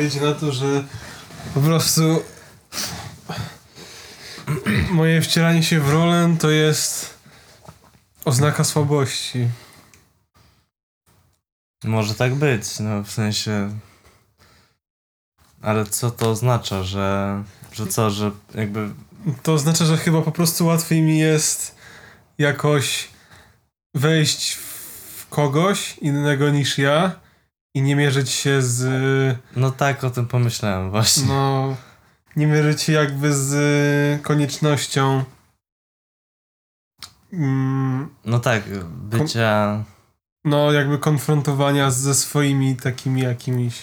odpowiedzi na to, że po prostu moje wcielanie się w rolę to jest oznaka słabości. Może tak być, no w sensie. Ale co to oznacza, że. że co, że jakby. To oznacza, że chyba po prostu łatwiej mi jest jakoś wejść w kogoś innego niż ja i nie mierzyć się z. No tak, o tym pomyślałem właśnie. No. Nie mierzyć się jakby z koniecznością. Mm, No tak, bycia. no, jakby konfrontowania ze swoimi takimi jakimiś.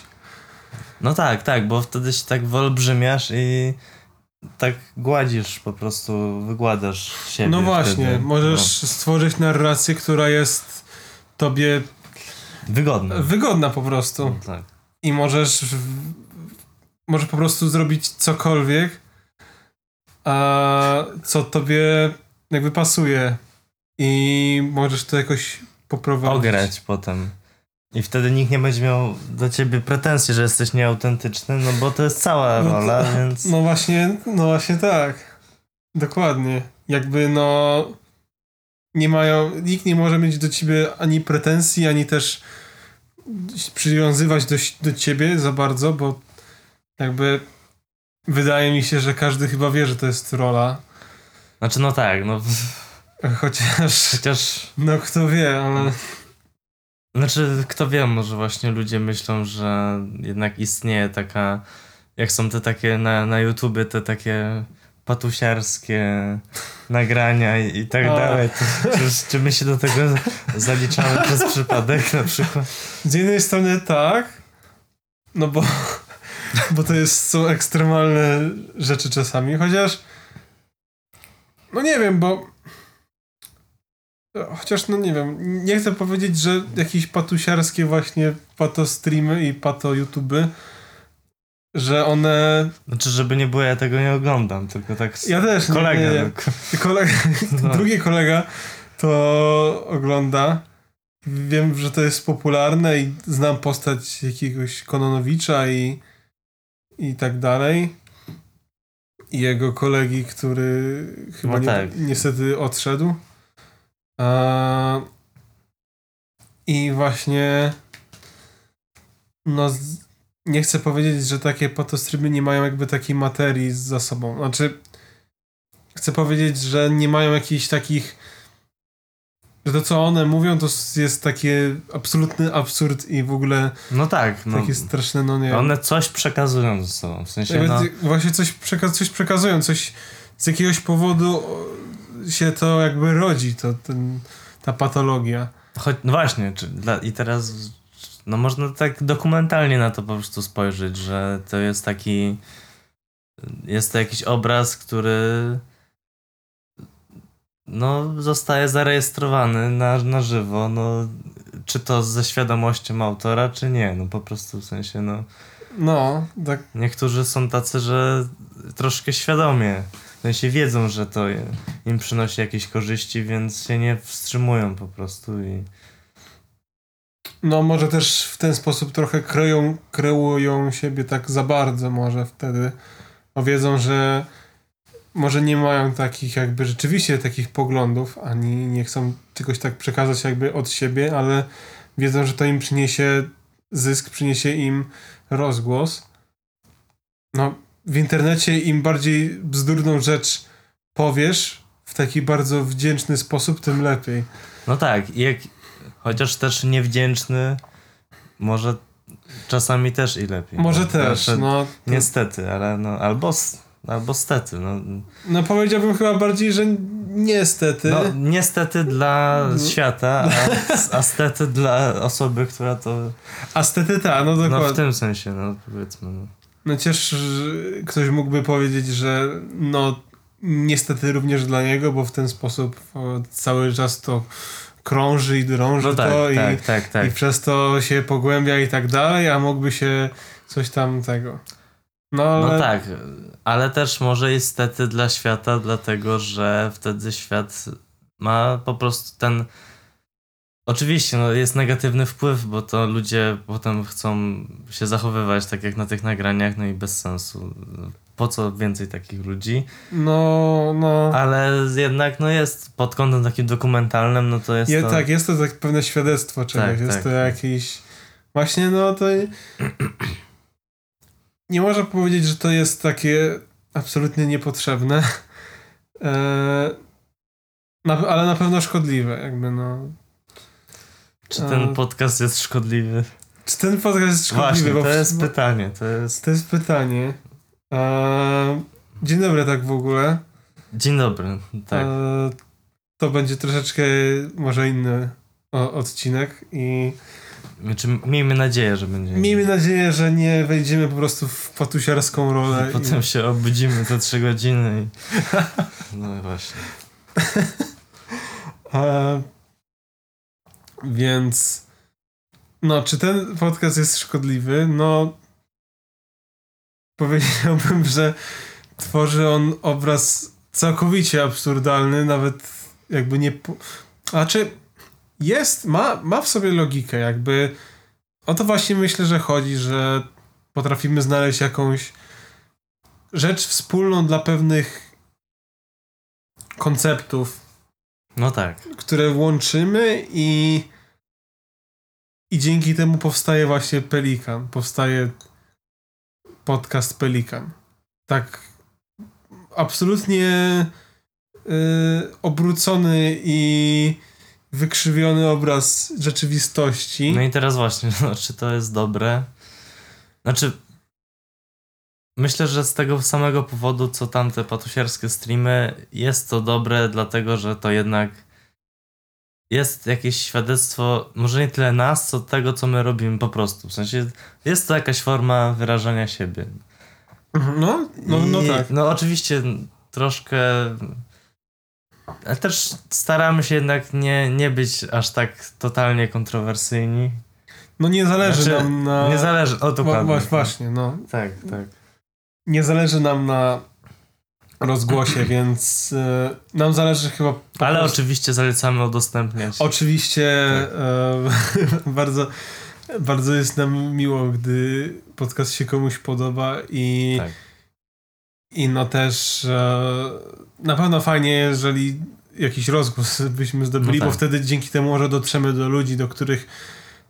No tak, tak, bo wtedy się tak wyolbrzymiasz i tak gładzisz po prostu, wygładasz siebie. No właśnie, wtedy. możesz stworzyć narrację, która jest tobie Wygodne. wygodna po prostu. No, tak. I możesz możesz po prostu zrobić cokolwiek, a co tobie jakby pasuje. I możesz to jakoś poprowadzić. Ograć potem. I wtedy nikt nie będzie miał do ciebie pretensji, że jesteś nieautentyczny, no bo to jest cała No rola, więc. No właśnie, no właśnie tak. Dokładnie. Jakby no nie mają, nikt nie może mieć do ciebie ani pretensji, ani też przywiązywać do, do ciebie za bardzo, bo jakby wydaje mi się, że każdy chyba wie, że to jest rola. Znaczy, no tak, no. Chociaż, Chociaż. no kto wie, ale Znaczy, kto wie, może właśnie ludzie myślą, że jednak istnieje taka. Jak są te takie na, na YouTubie, te takie patusiarskie nagrania i, i tak A. dalej. To, czy, czy my się do tego zaliczamy przez przypadek na przykład? z jednej strony tak, no bo, bo to jest, są ekstremalne rzeczy czasami, chociaż no nie wiem, bo chociaż no nie wiem, nie chcę powiedzieć, że jakieś patusiarskie właśnie pato streamy i pato YouTuby, że one, Znaczy, żeby nie było, ja tego nie oglądam, tylko tak. z- ja też, Kolega. nie, nie. no, Kolega, No. drugi kolega to ogląda. Wiem, że to jest popularne i znam postać jakiegoś Kononowicza i, i tak dalej. I jego kolegi, który chyba No nie, tak. niestety odszedł. A, I właśnie no z, nie chcę powiedzieć, że takie potostryby nie mają jakby takiej materii za sobą. Znaczy chcę powiedzieć, że nie mają jakichś takich że to co one mówią to jest takie absolutny absurd i w ogóle no tak, no. takie straszne, no nie One coś przekazują ze sobą. W sensie, no, Właśnie coś, przeka- coś przekazują, coś z jakiegoś powodu się to jakby rodzi, to, ten, ta patologia. choć, no właśnie, czy dla, i teraz no można tak dokumentalnie na to po prostu spojrzeć, że to jest taki jest to jakiś obraz, który no zostaje zarejestrowany na, na żywo, no czy to ze świadomością autora, czy nie, no po prostu w sensie, no No, tak, Niektórzy są tacy, że troszkę świadomie, w sensie wiedzą, że to im przynosi jakieś korzyści, więc się nie wstrzymują po prostu i no może też w ten sposób trochę kreują, kreują siebie tak za bardzo może wtedy, wiedzą, że może nie mają takich jakby rzeczywiście takich poglądów, ani nie chcą czegoś tak przekazać jakby od siebie, ale wiedzą, że to im przyniesie zysk, przyniesie im rozgłos. No, w internecie im bardziej bzdurną rzecz powiesz w taki bardzo wdzięczny sposób, tym lepiej. no tak, jak, chociaż też niewdzięczny, może czasami też i lepiej. Może No, też, znaczy, no. to- Niestety, ale no, albo, albo stety, no. No powiedziałbym chyba bardziej, że niestety. no niestety dla No. świata, a, a stety dla osoby, która to, A stety ta, no dokładnie. no w tym sensie, no powiedzmy, no. No cież ktoś mógłby powiedzieć, że no niestety również dla niego, bo w ten sposób cały czas to krąży i drąży No tak, to tak, i, tak, tak. i przez to się pogłębia i tak dalej, a mógłby się coś tam tego. No ale No tak, ale też może jest stety dla świata, dlatego że wtedy świat ma po prostu ten Oczywiście, no jest negatywny wpływ, bo to ludzie potem chcą się zachowywać tak jak na tych nagraniach, no i bez sensu. Po co więcej takich ludzi? No, no. Ale jednak no jest pod kątem takim dokumentalnym, no to jest Je, to... Tak, jest to tak pewne świadectwo czegoś. Tak, jest tak, to tak. jakiś. Właśnie, no to. Nie można powiedzieć, że to jest takie absolutnie niepotrzebne. E, na, ale na pewno szkodliwe, jakby no. Czy ten podcast jest szkodliwy? Czy ten podcast jest szkodliwy? Właśnie, to jest pytanie, to jest... To jest pytanie. E, dzień dobry, tak w ogóle. Dzień dobry, tak. E, to będzie troszeczkę może inny o, odcinek i Znaczy, miejmy nadzieję, że będzie... miejmy nadzieję, że nie wejdziemy po prostu w patusiarską rolę. Potem i, się obudzimy za trzy godziny i... No właśnie. e, więc no, czy ten podcast jest szkodliwy? No powiedziałbym, że tworzy on obraz całkowicie absurdalny, nawet jakby nie... po- A czy jest, ma, ma w sobie logikę, jakby o to właśnie myślę, że chodzi, że potrafimy znaleźć jakąś rzecz wspólną dla pewnych konceptów, No tak. które łączymy i i dzięki temu powstaje właśnie Pelikan, powstaje podcast Pelikan. Tak absolutnie y, obrócony i wykrzywiony obraz rzeczywistości. No i teraz właśnie, no, czy to jest dobre? Znaczy, myślę, że z tego samego powodu, co tamte patusiarskie streamy, jest to dobre, dlatego że to jednak jest jakieś świadectwo, może nie tyle nas, co tego, co my robimy po prostu. W sensie, jest to jakaś forma wyrażania siebie. Mhm, No, no, no I- tak. No oczywiście troszkę. Ale też staramy się jednak nie, nie być aż tak totalnie kontrowersyjni. No nie zależy Znaczy, nam na... Nie zależy. O, wa- właśnie, no. Tak, tak. Nie zależy nam na rozgłosie, więc y, nam zależy chyba Ale prostu- oczywiście zalecamy udostępniać. Oczywiście Tak. e, bardzo, bardzo jest nam miło, gdy podcast się komuś podoba i, Tak. i no też e, na pewno fajnie, jeżeli jakiś rozgłos byśmy zdobyli, No bo tak. wtedy dzięki temu może dotrzemy do ludzi, do których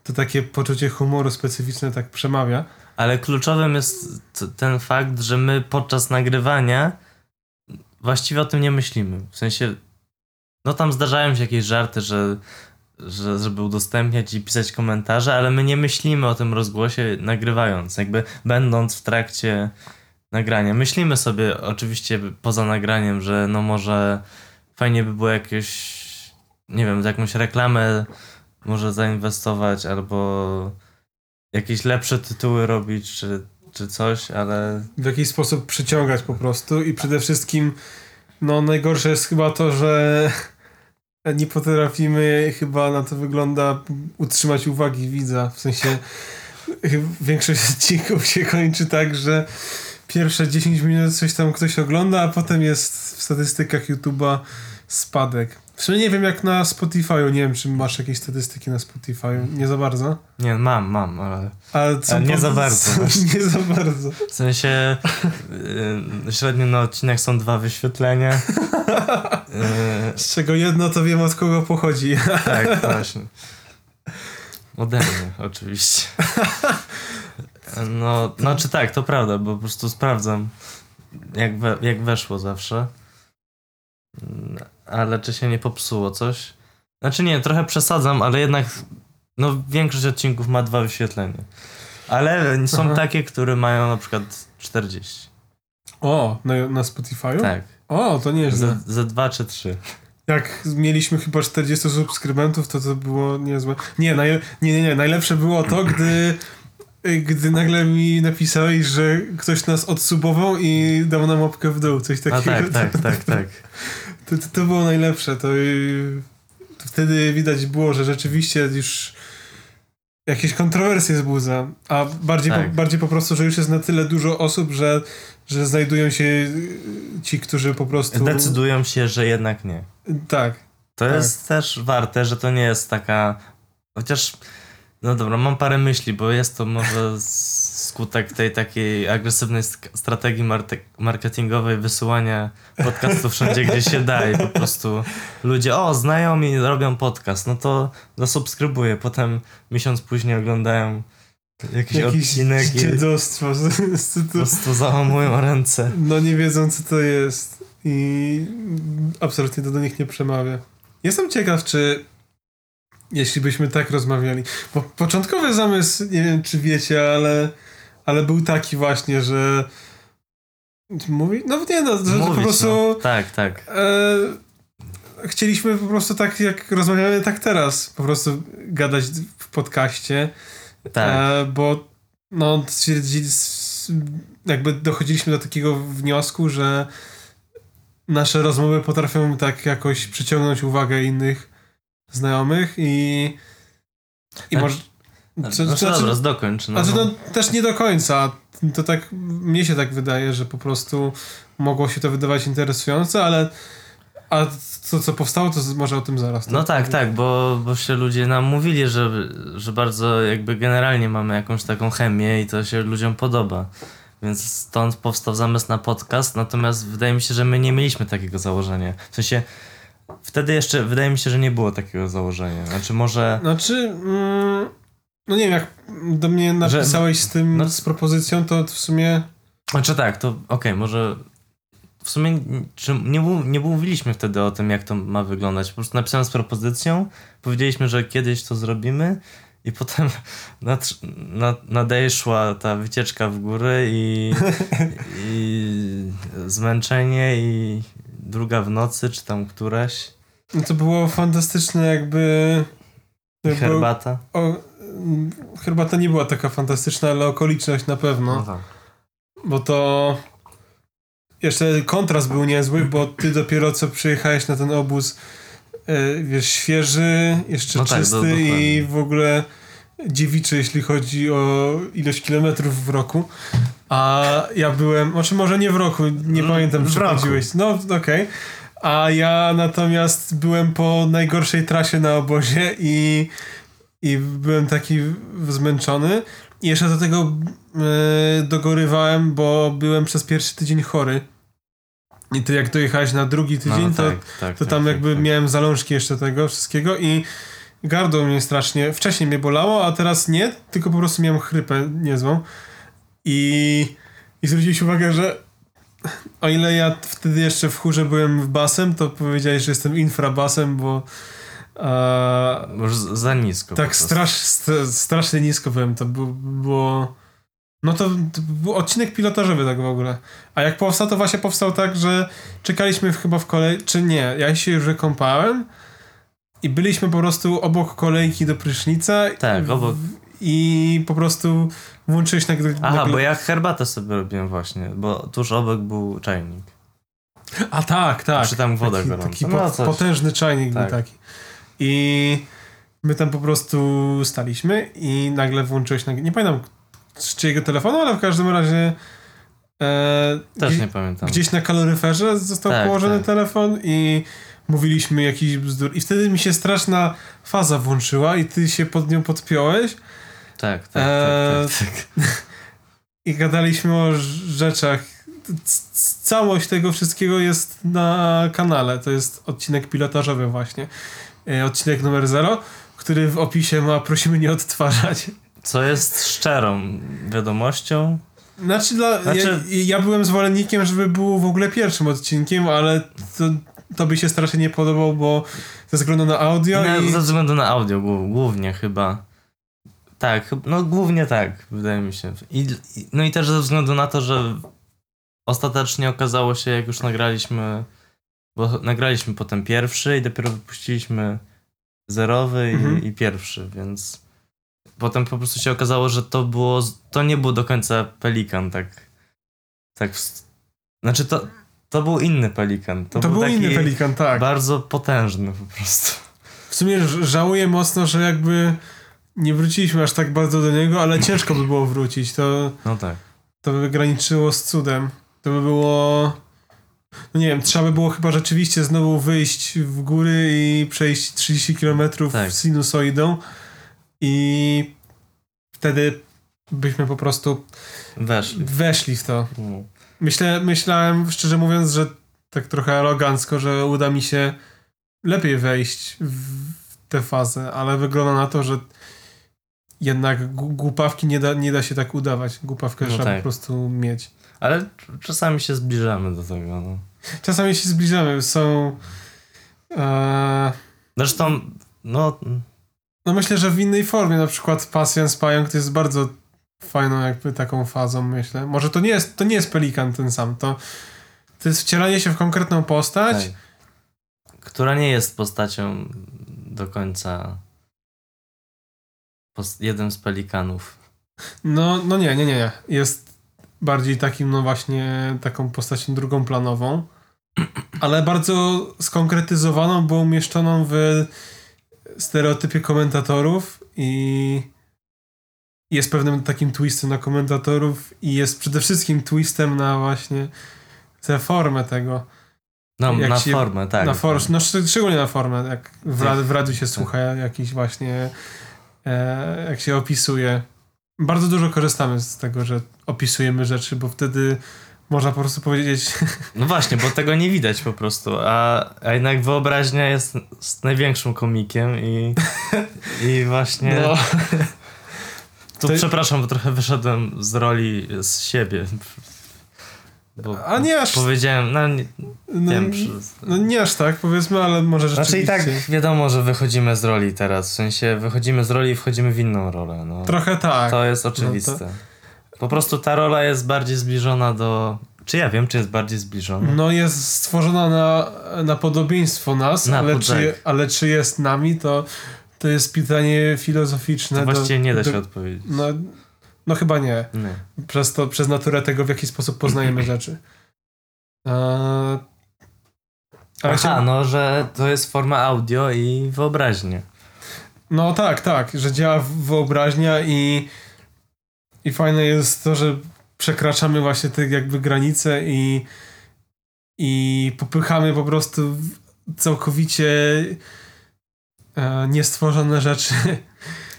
to takie poczucie humoru specyficzne tak przemawia. Ale kluczowym jest ten fakt, że my podczas nagrywania właściwie o tym nie myślimy. W sensie, no tam zdarzają się jakieś żarty, że, że żeby udostępniać i pisać komentarze, ale my nie myślimy o tym rozgłosie nagrywając, jakby będąc w trakcie nagrania. Myślimy sobie oczywiście poza nagraniem, że no może fajnie by było jakieś, nie wiem, jakąś reklamę może zainwestować albo jakieś lepsze tytuły robić, czy, czy coś, ale w jakiś sposób przyciągać po prostu i przede wszystkim no najgorsze jest chyba to, że nie potrafimy chyba na to wygląda utrzymać uwagi widza, w sensie większość odcinków się kończy tak, że pierwsze 10 minut coś tam ktoś ogląda, a potem jest w statystykach YouTube'a spadek. W sumie nie wiem jak na Spotify'u, nie wiem czy masz jakieś statystyki na Spotify'u, nie za bardzo. nie, mam, mam, ale Ale Ale nie po- za bardzo. Nie za bardzo. w sensie yy, średnio na odcinek są dwa wyświetlenia. Yy, Z czego jedno to wiem od kogo pochodzi. tak, właśnie. Ode mnie, oczywiście. No, znaczy tak, to prawda, bo po prostu sprawdzam, jak, we, jak weszło zawsze. Ale czy się nie popsuło coś? Znaczy nie, trochę przesadzam, ale jednak no, większość odcinków ma dwa wyświetlenia. Ale są Aha. takie, które mają na przykład 40. O, na, na Spotify'u? Tak, O, to nieźle. ze dwa czy trzy. Jak mieliśmy chyba 40 subskrybentów, to to było niezłe. Nie, naj, nie, nie, nie. Najlepsze było to, gdy, gdy nagle mi napisałeś, że ktoś nas odsubował i dał nam łapkę w dół. Coś A takiego. tak, tak, tak, tak. To, to, to było najlepsze. To, y, to wtedy widać było, że rzeczywiście już jakieś kontrowersje wzbudza. A bardziej, Tak. po, bardziej po prostu, że już jest na tyle dużo osób, że, że znajdują się y, ci, którzy po prostu. Decydują się, że jednak nie. Tak. To Tak. jest też warte, że to nie jest taka. Chociaż. No dobra, mam parę myśli, bo jest to może skutek tej takiej agresywnej strategii marketingowej wysyłania podcastów wszędzie, gdzie się da i po prostu ludzie, o, znajomi robią podcast, no to zasubskrybuję, potem miesiąc później oglądają jakiś, Jakieś odcinek i po prostu załamują ręce. No nie wiedzą, co to jest. I absolutnie to do nich nie przemawia. Jestem ciekaw, czy jeśli byśmy tak rozmawiali. Bo początkowy zamysł, nie wiem, czy wiecie, ale, ale był taki właśnie, że mówi, no nie no, że, że po Mówić, prostu no. Tak, tak. e, chcieliśmy po prostu tak, jak rozmawiamy tak teraz, po prostu gadać w podcaście. Tak. E, bo no, jakby dochodziliśmy do takiego wniosku, że nasze rozmowy potrafią tak jakoś przyciągnąć uwagę innych znajomych i i Tak. może Znaczy, co- znaczy, znaczy- dobra, dokończ. No, znaczy no. no też nie do końca to tak mnie się tak wydaje, że po prostu mogło się to wydawać interesujące, ale a to co powstało to może o tym zaraz. No tak, tak, bo, bo się ludzie nam mówili, że, że bardzo jakby generalnie mamy jakąś taką chemię i to się ludziom podoba. Więc stąd powstał zamysł na podcast, natomiast wydaje mi się, że my nie mieliśmy takiego założenia. W sensie wtedy jeszcze wydaje mi się, że nie było takiego założenia. Znaczy może Znaczy, mm, no nie wiem, jak do mnie napisałeś z tym, no- z propozycją, to w sumie Znaczy tak, to okej, może w sumie czy nie, nie mówiliśmy wtedy o tym, jak to ma wyglądać. Po prostu napisałem z propozycją, powiedzieliśmy, że kiedyś to zrobimy i potem nad, nad, nadeszła ta wycieczka w góry i, i zmęczenie i druga w nocy, czy tam któraś no to było fantastyczne jakby... jakby herbata. O, mm, herbata nie była taka fantastyczna, ale okoliczność na pewno. tak. Bo to jeszcze kontrast był niezły, bo ty dopiero co przyjechałeś na ten obóz, e, wiesz, świeży, jeszcze No tak, czysty do- dokładnie. i w ogóle dziewiczy, jeśli chodzi o ilość kilometrów w roku. A ja byłem, znaczy może nie w roku, nie Mm, pamiętam, czy chodziłeś. No, okej. A ja natomiast byłem po najgorszej trasie na obozie i, i byłem taki zmęczony. I jeszcze do tego e, dogorywałem, bo byłem przez pierwszy tydzień chory. I ty jak dojechałeś na drugi tydzień, No, to, tak, tak, to tak, tam tak, jakby tak. miałem zalążki jeszcze tego wszystkiego i gardło mnie strasznie, wcześniej mnie bolało, a teraz nie, tylko po prostu miałem chrypę niezłą. I, i zwróciłeś uwagę, że o ile ja wtedy jeszcze w chórze byłem w basem, to powiedziałeś, że jestem infrabasem, bo e, Już z- za nisko. tak strasz, st- strasznie nisko byłem, to było... No to, to był odcinek pilotażowy tak w ogóle. A jak powstał, to właśnie powstał tak, że czekaliśmy chyba w kolej... Czy nie, ja się już wykąpałem i byliśmy po prostu obok kolejki do prysznica. Tak, obok. I po prostu włączyłeś nagle... Aha, bo ja herbatę sobie robiłem właśnie, bo tuż obok był czajnik. A tak, tak. Czy tam woda taki, gorąca. taki No, po, potężny czajnik Tak. był taki. I my tam po prostu staliśmy i nagle włączyłeś, nag- nie pamiętam z czyjego telefonu, ale w każdym razie e, Też gdzieś, nie pamiętam. gdzieś na kaloryferze został Tak, położony tak. telefon i mówiliśmy jakiś bzdur. I wtedy mi się straszna faza włączyła i ty się pod nią podpiąłeś Tak, tak, Eee, tak, tak, tak. i gadaliśmy o rzeczach. Całość tego wszystkiego jest na kanale. To jest odcinek pilotażowy właśnie. E, Odcinek numer 0, który w opisie ma prosimy nie odtwarzać. Co jest szczerą wiadomością. Znaczy, dla, Znaczy- Ja, ja byłem zwolennikiem, żeby było w ogóle pierwszym odcinkiem, ale to, to by się strasznie nie podobał, bo ze względu na audio Na, i... Ze względu na audio głó- głównie chyba. Tak, no głównie tak, wydaje mi się. I, no i też ze względu na to, że ostatecznie okazało się, jak już nagraliśmy, bo nagraliśmy potem pierwszy i dopiero wypuściliśmy zerowy i, Mhm. i pierwszy, więc potem po prostu się okazało, że to było, to nie był do końca pelikan, tak, tak, w, znaczy to, to był inny pelikan. To, To, był taki inny pelikan, tak. bardzo potężny po prostu. W sumie żałuję mocno, że jakby nie wróciliśmy aż tak bardzo do niego, ale ciężko by było wrócić. To, No tak. to by graniczyło z cudem. To by było... no nie wiem, trzeba by było chyba rzeczywiście znowu wyjść w góry i przejść 30 km Tak. sinusoidą i wtedy byśmy po prostu Weszli. weszli w to. No. Myślę, myślałem, szczerze mówiąc, że tak trochę arogancko, że uda mi się lepiej wejść w tę fazę, ale wygląda na to, że jednak głupawki nie da, nie da się tak udawać. Głupawkę No trzeba tak. po prostu mieć. Ale czasami się zbliżamy do tego. No. Czasami się zbliżamy. Są. E, Zresztą, no, no myślę, że w innej formie. Na przykład Patience Pająk to jest bardzo fajną jakby taką fazą, myślę. Może to nie jest, to nie jest Pelikan ten sam. To, to jest wcielanie się w konkretną postać. tak. która nie jest postacią do końca jeden z pelikanów. No, no nie, nie, nie, nie. Jest bardziej takim, no właśnie, taką postacią drugą planową, ale bardzo skonkretyzowaną, bo umieszczoną w stereotypie komentatorów i jest pewnym takim twistem na komentatorów i jest przede wszystkim twistem na właśnie tę formę tego. No, Jak na się- formę, tak. na for, no szcz- szczególnie na formę, jak w, Tak. w radiu się słucha jakiś właśnie jak się opisuje. Bardzo dużo korzystamy z tego, że opisujemy rzeczy, bo wtedy można po prostu powiedzieć No właśnie, bo tego nie widać po prostu, a, a jednak wyobraźnia jest, jest największą komikiem i, i właśnie... no, Tu To- przepraszam, bo trochę wyszedłem z roli z siebie. Bo A nie aż- Powiedziałem, no nie no, wiem. No nie aż tak powiedzmy, ale może Znaczy i rzeczywiście. tak wiadomo, że wychodzimy z roli teraz. W sensie wychodzimy z roli i wchodzimy w inną rolę. No. Trochę tak. To jest oczywiste. Po prostu ta rola jest bardziej zbliżona do. Czy ja wiem, czy jest bardziej zbliżona? No jest stworzona na, na podobieństwo nas, Na ale, czy, ale czy jest nami, to, to jest pytanie filozoficzne. to do- właściwie nie da do- się odpowiedzieć. No, no chyba nie. Nie. przez to, przez naturę tego, w jaki sposób poznajemy rzeczy. Eee, Aha, chciałem- no, że to jest forma audio i wyobraźnie. no tak, tak, że działa wyobraźnia i, i fajne jest to, że przekraczamy właśnie te jakby granice i, i popychamy po prostu całkowicie e, niestworzone rzeczy.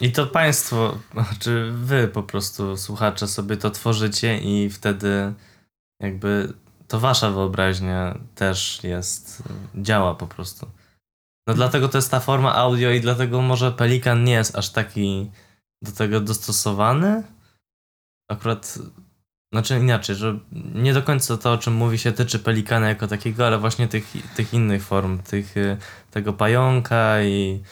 I to państwo, czy wy po prostu, słuchacze, sobie to tworzycie i wtedy jakby to wasza wyobraźnia też jest, działa po prostu. No dlatego to jest ta forma audio i dlatego może Pelikan nie jest aż taki do tego dostosowany. Akurat, znaczy inaczej, że nie do końca to, o czym mówi się, tyczy Pelikana jako takiego, ale właśnie tych, tych innych form, tych, tego pająka i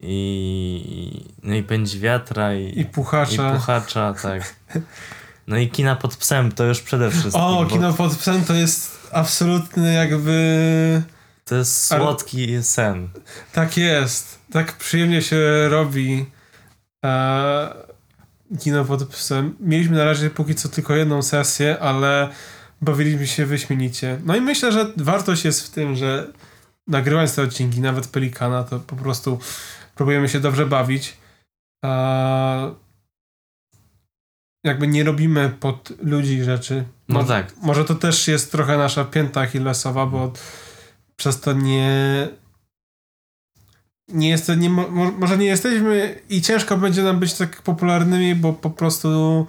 i, no i pędzi wiatra i, I puchacza. i puchacza, tak. No i kina pod psem to już przede wszystkim. o, kino pod psem to jest absolutny jakby... To jest Ale- słodki sen. Tak jest. Tak przyjemnie się robi e, kino pod psem. Mieliśmy na razie póki co tylko jedną sesję, ale bawiliśmy się wyśmienicie. No i myślę, że wartość jest w tym, że nagrywając te odcinki, nawet Pelikana, to po prostu próbujemy się dobrze bawić. E, jakby nie robimy pod ludzi rzeczy. No Może- tak. Może to też jest trochę nasza pięta achillesowa, bo przez to nie nie jest, nie, mo- mo- może nie jesteśmy i ciężko będzie nam być tak popularnymi, bo po prostu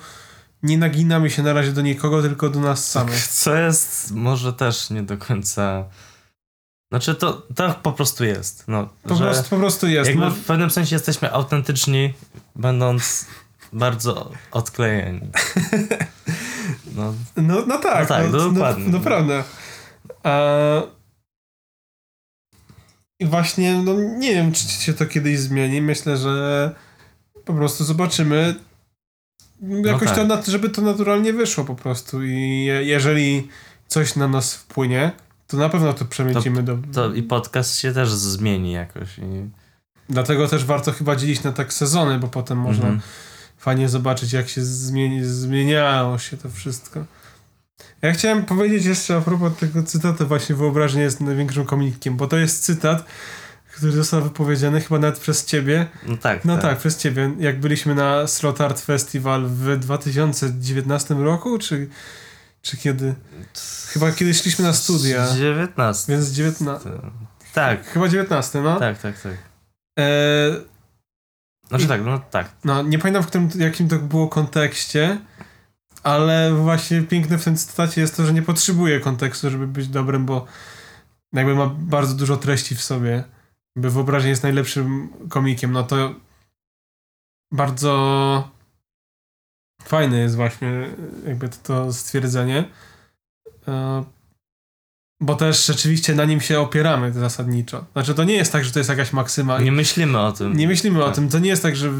nie naginamy się na razie do nikogo, tylko do nas samych. Co jest może też nie do końca... Znaczy to, to po prostu jest. No, Po, prostu, po prostu jest. jakby No, w pewnym sensie jesteśmy autentyczni, będąc bardzo odklejeni. No, no, no tak, No tak, no, no, dokładnie. no, prawda. A... I właśnie, no nie wiem, czy się to kiedyś zmieni. Myślę, że po prostu zobaczymy. Jakoś tak. to, żeby to naturalnie wyszło po prostu. I je, jeżeli coś na nas wpłynie, to na pewno to przemycimy do. to i podcast się też zmieni jakoś. I... Dlatego też warto chyba dzielić na tak sezony, bo potem można Mhm. fajnie zobaczyć, jak się zmieni, zmieniało się to wszystko. Ja chciałem powiedzieć jeszcze a propos tego cytatu, właśnie wyobraźnia jest największym komikiem, bo to jest cytat, który został wypowiedziany chyba nawet przez ciebie. No tak. No tak, przez ciebie. Jak byliśmy na Slot Art Festival w 2019 roku, czy, Czy kiedy? Chyba kiedy szliśmy na studia. 19. Więc 19. Tak. Chyba 19, no. Tak, tak, tak. E, Znaczy tak, no tak. no, nie pamiętam w którym, jakim to było kontekście, ale właśnie piękne w tym cytacie jest to, że nie potrzebuje kontekstu, żeby być dobrym, bo jakby ma bardzo dużo treści w sobie. Jakby wyobraźnia jest najlepszym komikiem, no to bardzo fajne jest właśnie jakby to, to stwierdzenie. E, Bo też rzeczywiście na nim się opieramy zasadniczo. Znaczy to nie jest tak, że to jest jakaś maksyma. Nie myślimy o tym. Nie myślimy o Tak. tym. To nie jest tak, że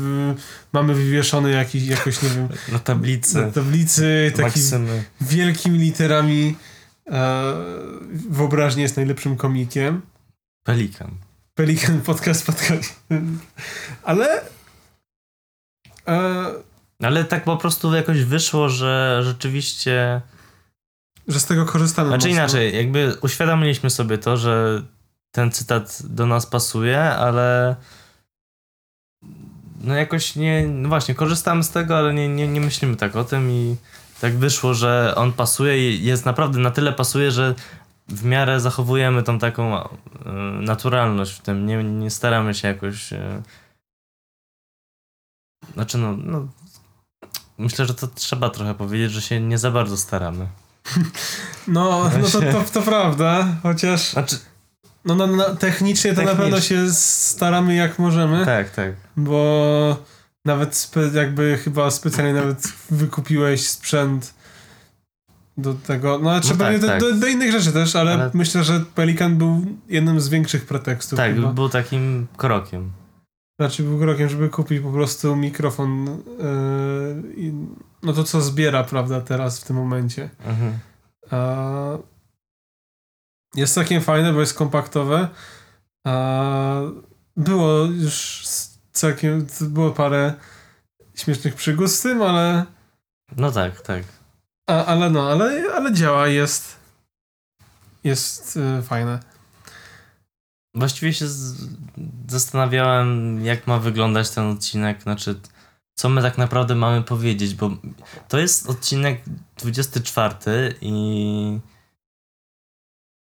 mamy wywieszony jakiś, jakoś, nie wiem, Na tablicy. na tablicy taki wielkimi literami e, wyobraźnie jest najlepszym komikiem. Pelikan. Pelikan podcast podcast. Ale e, Ale tak po prostu jakoś wyszło, że rzeczywiście. że z tego korzystamy Znaczy mocno. inaczej, jakby uświadomiliśmy sobie to, że ten cytat do nas pasuje, ale. No jakoś nie. No właśnie, korzystamy z tego, ale nie, nie, nie myślimy tak o tym i tak wyszło, że on pasuje i jest naprawdę na tyle pasuje, że w miarę zachowujemy tą taką e, naturalność w tym. Nie, nie staramy się jakoś. E, znaczy, no, no. Myślę, że to trzeba trochę powiedzieć, że się nie za bardzo staramy. No, no to, to, to prawda, chociaż Znaczy, no, na, na, technicznie to na pewno się staramy jak możemy, tak, tak. bo nawet spe, jakby chyba specjalnie nawet wykupiłeś sprzęt do tego, no znaczy No tak, do, tak. do, do innych rzeczy też, ale, Ale- myślę, że Pelikan był jednym z większych pretekstów Tak, chyba. był takim krokiem. Znaczy był krokiem, żeby kupić po prostu mikrofon yy, i, no to co zbiera, prawda, teraz w tym momencie. Mhm. A jest całkiem fajne, bo jest kompaktowe. A było już całkiem, było parę śmiesznych przygód z tym, ale, No tak, tak. a, ale no, ale, ale działa, jest jest y, fajne. Właściwie się zastanawiałem, jak ma wyglądać ten odcinek, znaczy, co my tak naprawdę mamy powiedzieć, bo to jest odcinek 24 i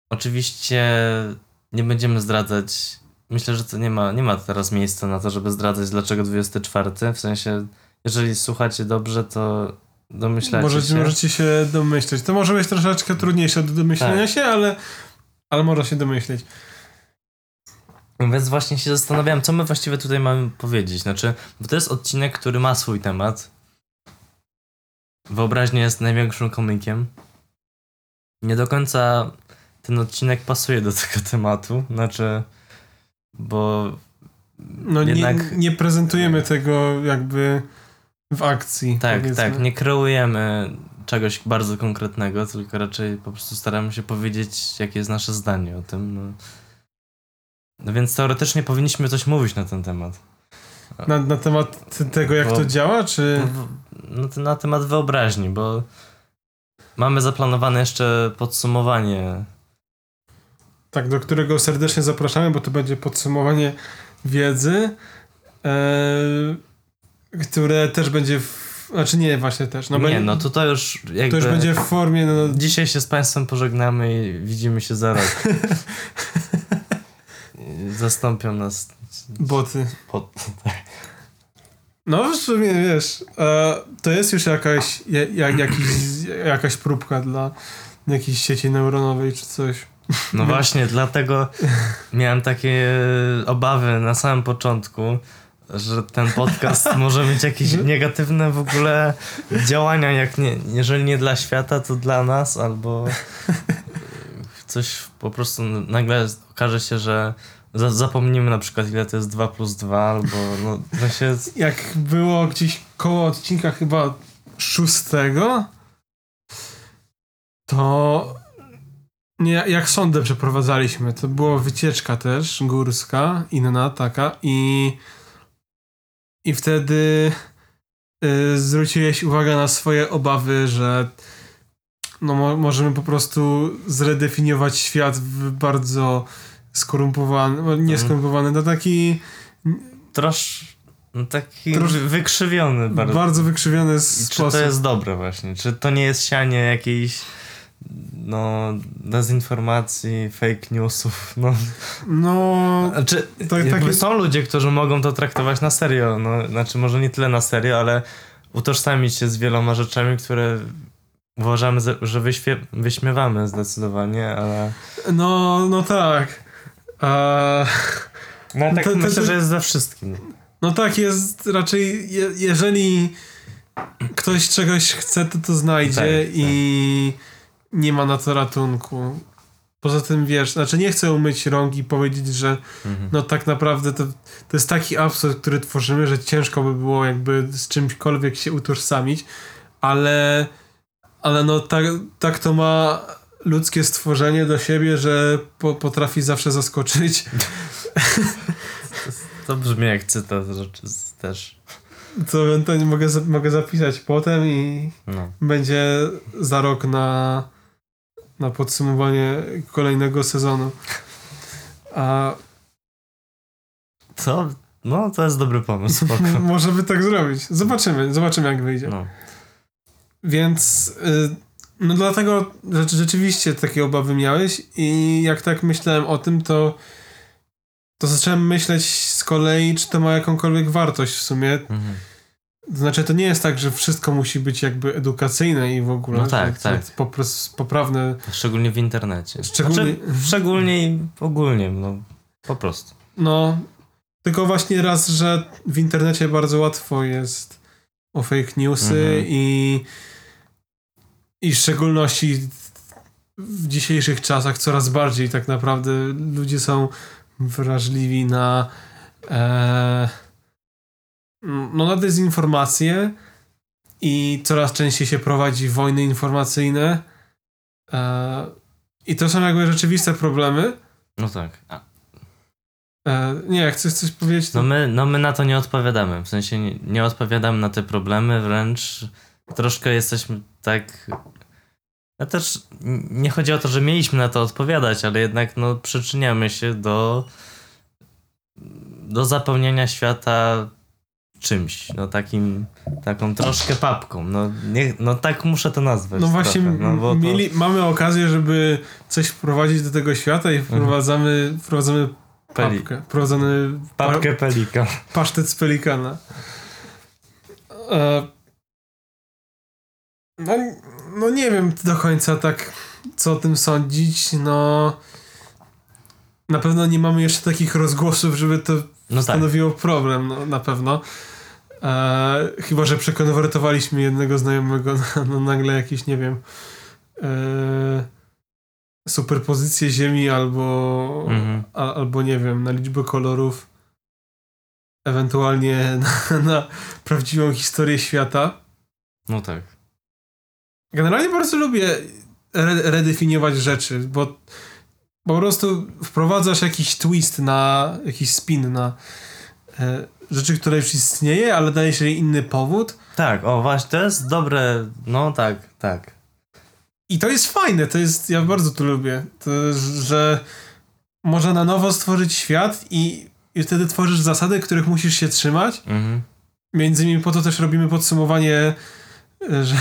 oczywiście nie będziemy zdradzać. Myślę, że to nie ma, nie ma teraz miejsca na to, żeby zdradzać, dlaczego 24. W sensie, jeżeli słuchacie dobrze, to domyślacie Możecie, się. możecie się domyśleć. To może być troszeczkę trudniejsze do domyślenia Tak. się, ale, ale można się domyśleć. Więc właśnie się zastanawiałem, co my właściwie tutaj mamy powiedzieć. Znaczy, bo to jest odcinek, który ma swój temat. Wyobraźnia jest największym komikiem. Nie do końca ten odcinek pasuje do tego tematu. Znaczy, bo No jednak. nie, nie prezentujemy tego jakby w akcji. tak, powiedzmy. tak, nie kreujemy czegoś bardzo konkretnego, tylko raczej po prostu staramy się powiedzieć, jakie jest nasze zdanie o tym. No, no więc teoretycznie powinniśmy coś mówić na ten temat. Na, na temat tego, jak Bo- to działa, czy... No, no na temat wyobraźni, bo mamy zaplanowane jeszcze podsumowanie. Tak, do którego serdecznie zapraszamy, bo to będzie podsumowanie wiedzy, e, które też będzie w... Znaczy nie, właśnie też. No nie, no to to już jakby... to już będzie w formie... No, Dzisiaj się z Państwem pożegnamy i widzimy się za rok. Zastąpią nas boty. pod... No w sumie, wiesz, e, to jest już jakaś, ja, jak, jakiś, jakaś próbka dla jakiejś sieci neuronowej czy coś. No właśnie, dlatego miałem takie obawy na samym początku, że ten podcast może mieć jakieś negatywne w ogóle działania, jak nie, jeżeli nie dla świata, to dla nas, albo coś po prostu nagle okaże się, że zapomnimy na przykład ile to jest 2 plus 2, albo no, to się... Jak było gdzieś koło odcinka chyba szóstego, to nie, jak sądę przeprowadzaliśmy, to była wycieczka też górska, inna taka i i wtedy y, zwróciłeś uwagę na swoje obawy, że no, mo- możemy po prostu zredefiniować świat w bardzo skorumpowany, no, nie Mhm. skorumpowany, to taki Trosz... No taki Trosz- wykrzywiony bardzo. Bardzo wykrzywiony sposób. Czy to jest dobre właśnie? Czy to nie jest sianie jakiejś no dezinformacji, fake newsów, no. No, Znaczy, Tak- są ludzie, którzy mogą to traktować na serio, no, znaczy może nie tyle na serio, ale utożsamić się z wieloma rzeczami, które uważamy, że wyśmiewamy zdecydowanie, ale no, no tak. A, no, tak To- to- myślę, to- że jest ze wszystkim. no tak jest raczej, je, jeżeli ktoś czegoś chce, to to znajdzie Tak, i nie ma na to ratunku. Poza tym wiesz, znaczy nie chcę umyć rąk i powiedzieć, że Mhm. no tak naprawdę to, to jest taki absurd, który tworzymy, że ciężko by było jakby z czymśkolwiek się utożsamić, ale ale no tak, tak to ma ludzkie stworzenie do siebie, że po, potrafi zawsze zaskoczyć. To brzmi jak cytat też. To, to nie mogę, mogę zapisać potem i No. będzie za rok na, na podsumowanie kolejnego sezonu. A Co? No, to jest dobry pomysł, może by tak zrobić. Zobaczymy, zobaczymy jak wyjdzie. No. Więc y, no dlatego rzeczywiście takie obawy miałeś i jak tak myślałem o tym, to to zacząłem myśleć z kolei, czy to ma jakąkolwiek wartość w sumie. Mhm. To znaczy, to nie jest tak, że wszystko musi być jakby edukacyjne i w ogóle. No tak, że, tak. że Popros, poprawne. Szczególnie w internecie. Szczególnie- Znaczy, szczególnie i ogólnie, no po prostu. No, tylko właśnie raz, że w internecie bardzo łatwo jest o fake newsy Mhm. i i w szczególności w dzisiejszych czasach coraz bardziej tak naprawdę ludzie są wrażliwi na e, no na dezinformację i coraz częściej się prowadzi wojny informacyjne e, i to są jakby rzeczywiste problemy. No tak. A, E, nie, chcesz coś powiedzieć? No my, no my na to nie odpowiadamy. W sensie nie, nie odpowiadamy na te problemy, wręcz troszkę jesteśmy tak. No też nie chodzi o to, że mieliśmy na to odpowiadać, ale jednak no, przyczyniamy się do, do zapełnienia świata czymś. No takim, taką troszkę papką. No, nie, no tak muszę to nazwać. No właśnie, trochę, no, bo to- mieli, mamy okazję, żeby coś wprowadzić do tego świata i wprowadzamy, wprowadzamy Peli- papkę. Wprowadzamy pa, Papkę pelika. pasztet z pelikana. E, no, no nie wiem do końca tak, co o tym sądzić. No na pewno nie mamy jeszcze takich rozgłosów, żeby to No tak. stanowiło problem, no, na pewno. E, chyba, że przekonwertowaliśmy jednego znajomego na, na nagle jakieś, nie wiem, e, superpozycję Ziemi albo, Mhm. a, albo nie wiem, na liczbę kolorów, ewentualnie na, na prawdziwą historię świata. No tak. Generalnie bardzo lubię re redefiniować rzeczy, bo po prostu wprowadzasz jakiś twist na, jakiś spin na e, rzeczy, które już istnieje, ale dajesz jej inny powód. Tak, o właśnie, to jest dobre. No tak, tak. I to jest fajne, to jest, ja bardzo to lubię, to, że można na nowo stworzyć świat i, i wtedy tworzysz zasady, których musisz się trzymać. Mhm. Między innymi po to też robimy podsumowanie, że, że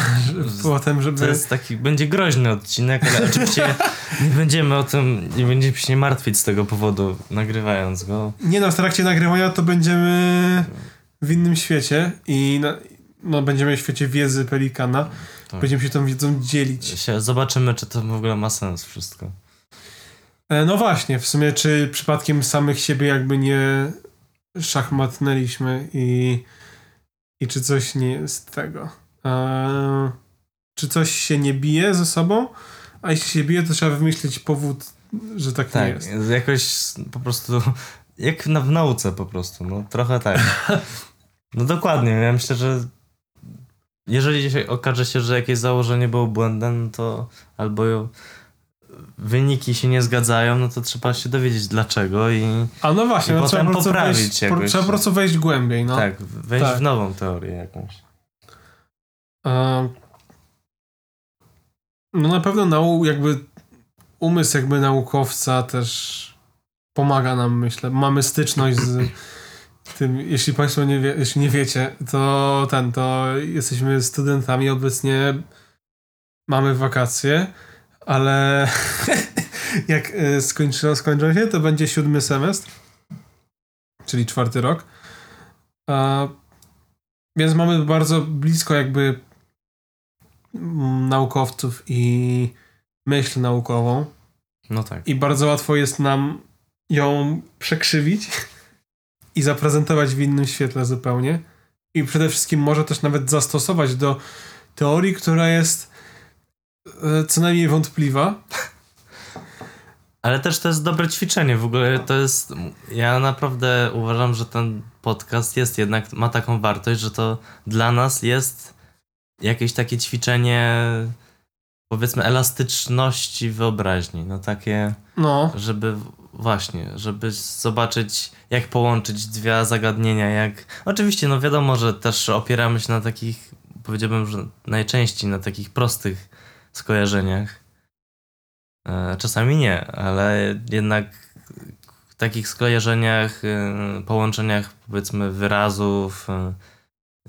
potem, żeby... To jest taki, będzie groźny odcinek, ale oczywiście nie będziemy o tym, nie będziemy się martwić z tego powodu, nagrywając go. Nie no, w trakcie nagrywania to będziemy w innym świecie i na, no, będziemy w świecie wiedzy Pelikana. Tak. Będziemy się tą wiedzą dzielić. Zobaczymy, czy to w ogóle ma sens wszystko. E, No właśnie, w sumie czy przypadkiem samych siebie jakby nie szachmatnęliśmy i, i czy coś nie jest tego. Czy coś się nie bije ze sobą, a jeśli się bije, to trzeba wymyślić powód, że tak, nie Tak, jest. jakoś po prostu, jak na, w nauce po prostu, no trochę tak. No dokładnie, ja myślę, że jeżeli się okaże się, że jakieś założenie było błędem, no to albo wyniki się nie zgadzają, no to trzeba się dowiedzieć dlaczego i A no właśnie, I no, potem trzeba, po prostu poprawić wejść, jakoś. trzeba po prostu wejść głębiej. No. tak, wejść tak. w nową teorię jakąś. No na pewno nau, jakby umysł jakby naukowca też pomaga nam, myślę. Mamy styczność z tym, jeśli Państwo nie, wie, jeśli nie wiecie, to ten, to jesteśmy studentami obecnie, mamy wakacje, ale jak e, skończą, skończą się, to będzie siódmy semestr, czyli czwarty rok. Więc mamy bardzo blisko jakby naukowców i myśl naukową. No tak. I bardzo łatwo jest nam ją przekrzywić i zaprezentować w innym świetle zupełnie. I przede wszystkim może też nawet zastosować do teorii, która jest e, co najmniej wątpliwa. Ale też to jest dobre ćwiczenie. W ogóle to jest. Ja naprawdę uważam, że ten podcast jest jednak, ma taką wartość, że to dla nas jest jakieś takie ćwiczenie, powiedzmy, elastyczności wyobraźni. No takie, No, żeby właśnie, żeby zobaczyć, jak połączyć dwie zagadnienia. Jak. Oczywiście, no wiadomo, że też opieramy się na takich, powiedziałbym, że najczęściej na takich prostych skojarzeniach. E, Czasami nie, ale jednak w takich skojarzeniach, e, połączeniach powiedzmy wyrazów, e,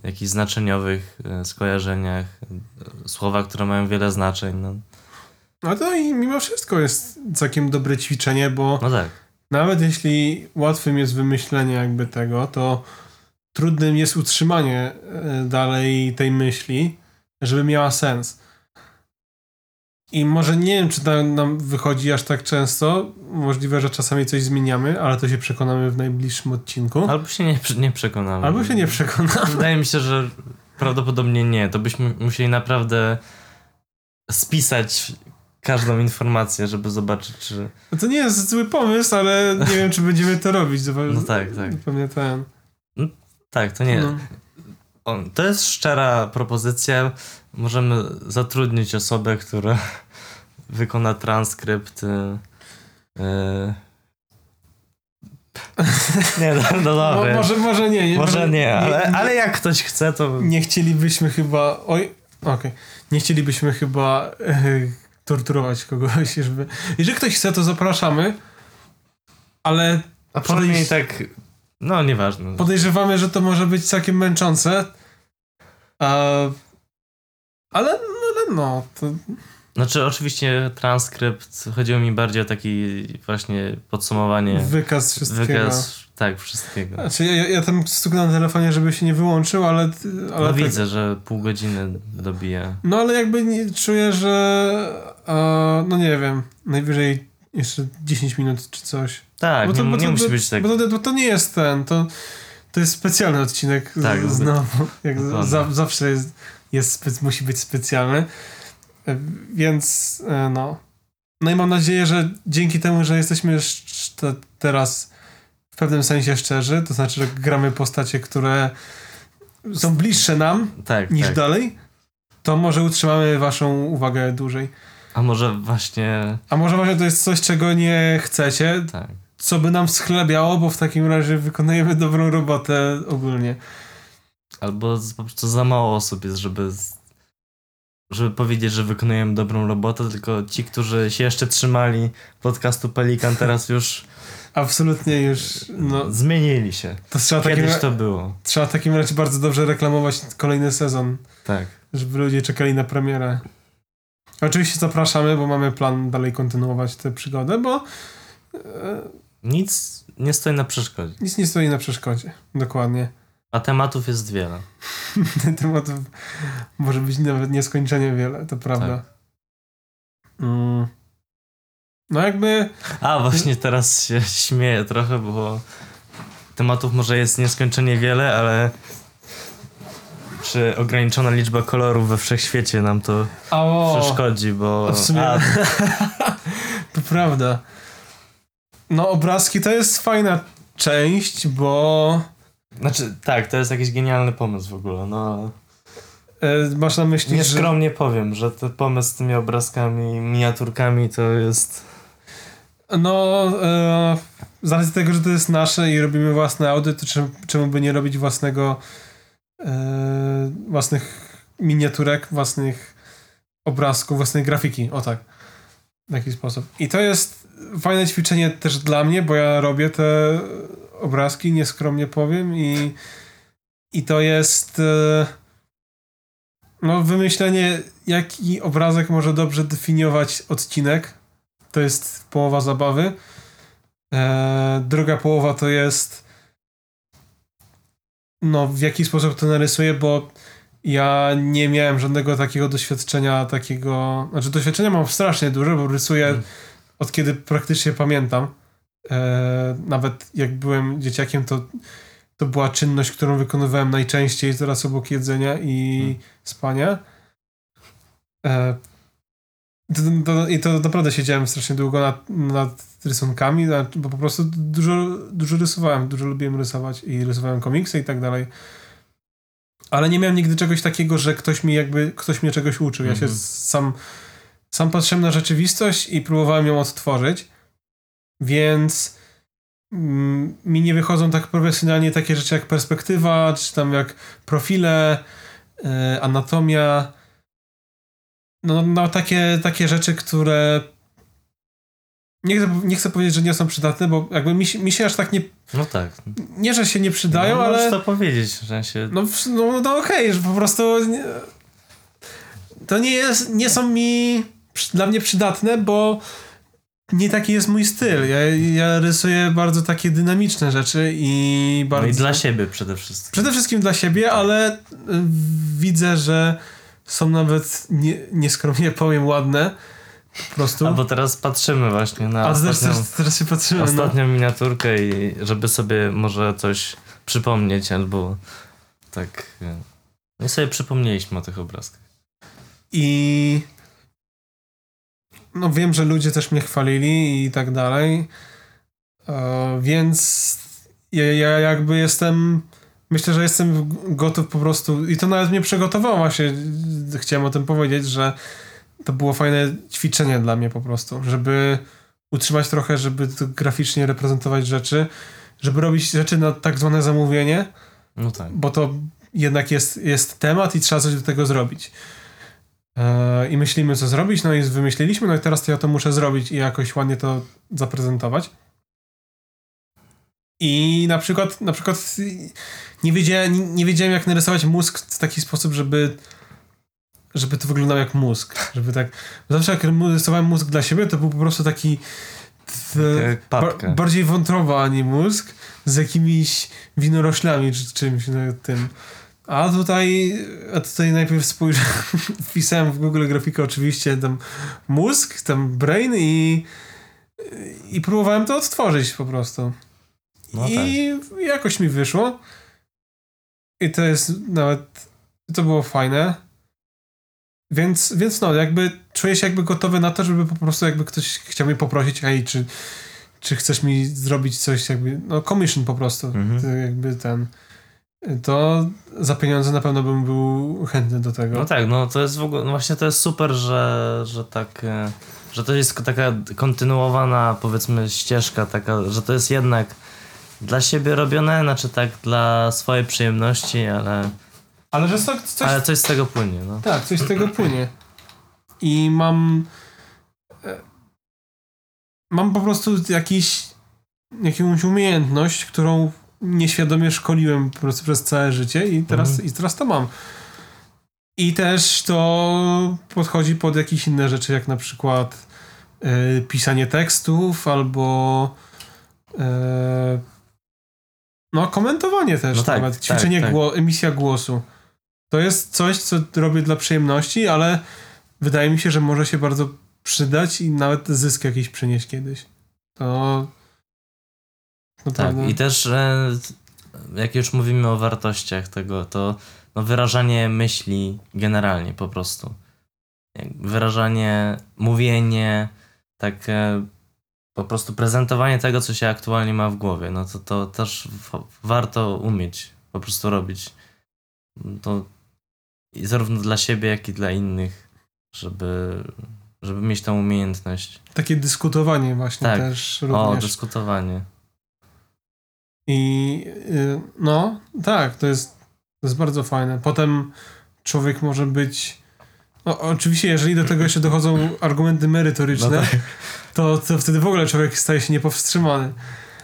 jakichś znaczeniowych e, skojarzeniach, e, słowa, które mają wiele znaczeń. No, no to i mimo wszystko jest całkiem dobre ćwiczenie, bo no tak, nawet jeśli łatwym jest wymyślenie jakby tego, to trudnym jest utrzymanie e, dalej tej myśli, żeby miała sens. I może nie wiem, czy to nam wychodzi aż tak często. Możliwe, że czasami coś zmieniamy, ale to się przekonamy w najbliższym odcinku. albo się nie, nie przekonamy. Albo się nie przekonamy. Wydaje mi się, że prawdopodobnie nie. To byśmy musieli naprawdę spisać każdą informację, żeby zobaczyć, czy. No To nie jest zły pomysł, ale nie wiem, czy będziemy to robić. No tak, tak. Pewnie ten. Tak, to nie. No. O, to jest szczera propozycja. Możemy zatrudnić osobę, która wykona transkrypt. y, y. Nie, no, no Mo, dobra. może, może nie. nie Może nie, ale, nie, ale jak ktoś chce, to. nie chcielibyśmy chyba. Oj, okej. Nie chcielibyśmy chyba e, torturować kogoś, żeby. Jeżeli ktoś chce, to zapraszamy. Ale A przynajmniej tak. No, nieważne. podejrzewamy, że to może być całkiem męczące. Ale, no, ale no, to Znaczy, oczywiście transkrypt, chodziło mi bardziej o taki właśnie podsumowanie, wykaz wszystkiego. wykaz, tak, wszystkiego. Znaczy, ja, ja tam stuknę na telefonie, żeby się nie wyłączył, ale. ale No tak- widzę, że pół godziny dobija. No ale jakby nie, czuję, że. E, no nie wiem, najwyżej jeszcze 10 minut czy coś. Tak, Bo to- nie, bo to- nie musi być tak. Bo to, bo to nie jest ten, to, to jest specjalny odcinek. Tak, znowu. Jak za, zawsze jest, jest musi być specjalny. E, Więc e, no. No i mam nadzieję, że dzięki temu, że jesteśmy teraz w pewnym sensie szczerzy, to znaczy, że gramy postacie, które są bliższe nam Tak, niż tak. dalej, to może utrzymamy waszą uwagę dłużej. A może właśnie, A może właśnie to jest coś, czego nie chcecie, tak. Co by nam schlebiało, bo w takim razie wykonujemy dobrą robotę ogólnie. Albo po prostu za mało osób jest, żeby żeby powiedzieć, że wykonujemy dobrą robotę, tylko ci, którzy się jeszcze trzymali podcastu Pelikan, teraz już Absolutnie już, no, zmienili się. to trzeba takim, Kiedyś ra- to było. trzeba w takim razie bardzo dobrze reklamować kolejny sezon, Tak. żeby ludzie czekali na premierę. Oczywiście zapraszamy, bo mamy plan dalej kontynuować tę przygodę, bo e, Nic nie stoi na przeszkodzie. nic nie stoi na przeszkodzie. Dokładnie. A tematów jest wiele. Tematów może być nawet nieskończenie wiele, to prawda. Tak. Mm. No jakby A właśnie teraz się śmieję trochę, bo tematów może jest nieskończenie wiele, ale czy ograniczona liczba kolorów we wszechświecie nam to o, przeszkodzi, bo w sumie a, to prawda. No obrazki to jest fajna część, bo znaczy tak, to jest jakiś genialny pomysł w ogóle. No, e, masz na myśli, że nieskromnie powiem, że ten pomysł z tymi obrazkami, miniaturkami to jest no e, z racji tego, że to jest nasze i robimy własne audy, to czemu, czemu by nie robić własnego e, własnych miniaturek, własnych obrazków, własnej grafiki, o tak. W jakiś sposób. I to jest fajne ćwiczenie też dla mnie, bo ja robię te obrazki, nieskromnie powiem i, i to jest e, no wymyślenie jaki obrazek może dobrze definiować odcinek. To jest połowa zabawy. E, druga połowa to jest no w jaki sposób to narysuję, bo ja nie miałem żadnego takiego doświadczenia, takiego. Znaczy, doświadczenia mam strasznie dużo, bo rysuję mm. od kiedy praktycznie pamiętam. E, nawet jak byłem dzieciakiem, to, to była czynność, którą wykonywałem najczęściej zaraz obok jedzenia i mm. spania. E, to, to, I to naprawdę siedziałem strasznie długo nad, nad rysunkami, bo po prostu dużo, dużo rysowałem, dużo lubiłem rysować i rysowałem komiksy i tak dalej ale nie miałem nigdy czegoś takiego, że ktoś mi jakby, ktoś mnie czegoś uczył. Ja się mhm. sam, sam patrzyłem na rzeczywistość i próbowałem ją odtworzyć, więc mm, mi nie wychodzą tak profesjonalnie takie rzeczy jak perspektywa, czy tam jak profile, y, anatomia, no, no takie, takie rzeczy, które nie chcę, nie chcę powiedzieć, że nie są przydatne, bo jakby mi, mi się aż tak nie. No tak. Nie, że się nie przydają, no, ale. to powiedzieć, że się. No, no, no okej, okay, że po prostu. Nie, to nie jest. Nie są mi dla mnie przydatne, bo nie taki jest mój styl. Ja, ja rysuję bardzo takie dynamiczne rzeczy i bardzo. No i dla siebie przede wszystkim. Przede wszystkim dla siebie, ale widzę, że są nawet nie, nieskromnie powiem ładne po prostu. Albo teraz patrzymy właśnie na A ostatnią, teraz, teraz się patrzymy, no. ostatnią no. miniaturkę i żeby sobie może coś przypomnieć albo tak. No i sobie przypomnieliśmy o tych obrazkach. I no wiem, że ludzie też mnie chwalili i tak dalej. E, więc ja, ja jakby jestem myślę, że jestem gotów po prostu i to nawet mnie przygotowało właśnie chciałem o tym powiedzieć, że to było fajne ćwiczenie dla mnie po prostu, żeby utrzymać trochę, żeby graficznie reprezentować rzeczy, żeby robić rzeczy na tak zwane zamówienie, no tak. bo to jednak jest, jest temat i trzeba coś do tego zrobić. Yy, I myślimy, co zrobić, no i wymyśliliśmy, no i teraz to ja to muszę zrobić i jakoś ładnie to zaprezentować. I na przykład, na przykład nie wiedziałem, nie wiedziałem jak narysować mózg w taki sposób, żeby żeby to wyglądało jak mózg. Żeby tak. Zawsze jak rysowałem mózg dla siebie, to był po prostu taki. ba bardziej wątroba, a nie mózg, z jakimiś winoroślami czy czymś no, tym. A tutaj, a tutaj najpierw spojrzałem, wpisałem w Google grafikę oczywiście tam mózg, tam brain i, i próbowałem to odtworzyć po prostu. No I tak. jakoś mi wyszło. I to jest nawet, to było fajne. Więc, więc no, jakby czuję się jakby gotowy na to, żeby po prostu jakby ktoś chciał mnie poprosić, hej, czy, czy chcesz mi zrobić coś jakby, no commission po prostu, mhm. jakby ten, to za pieniądze na pewno bym był chętny do tego. No tak, no to jest w ogóle, no właśnie to jest super, że, że tak, e, że to jest taka kontynuowana powiedzmy ścieżka taka, że to jest jednak dla siebie robione, znaczy tak dla swojej przyjemności, ale ale że coś, Ale coś z tego płynie, no. Tak, coś z tego płynie. I mam... E, mam po prostu jakiś, jakąś umiejętność, którą nieświadomie szkoliłem po prostu przez całe życie i teraz, mhm. i teraz to mam. I też to podchodzi pod jakieś inne rzeczy, jak na przykład y, pisanie tekstów albo y, no komentowanie też no tak, nawet, ćwiczenie tak, tak. emisja głosu. To jest coś, co robię dla przyjemności, ale wydaje mi się, że może się bardzo przydać i nawet zysk jakiś przynieść kiedyś. To. tak, i też jak już mówimy o wartościach tego, to no, wyrażanie myśli generalnie po prostu. Wyrażanie, mówienie, tak po prostu prezentowanie tego, co się aktualnie ma w głowie. No to, to też warto umieć po prostu robić. To i zarówno dla siebie, jak i dla innych, żeby, żeby mieć tą umiejętność. Takie dyskutowanie właśnie tak. też również. O, dyskutowanie. I yy, no, tak, to jest, to jest bardzo fajne. Potem człowiek może być. No, oczywiście, jeżeli do tego jeszcze dochodzą argumenty merytoryczne, no tak. to, to wtedy w ogóle człowiek staje się niepowstrzymany.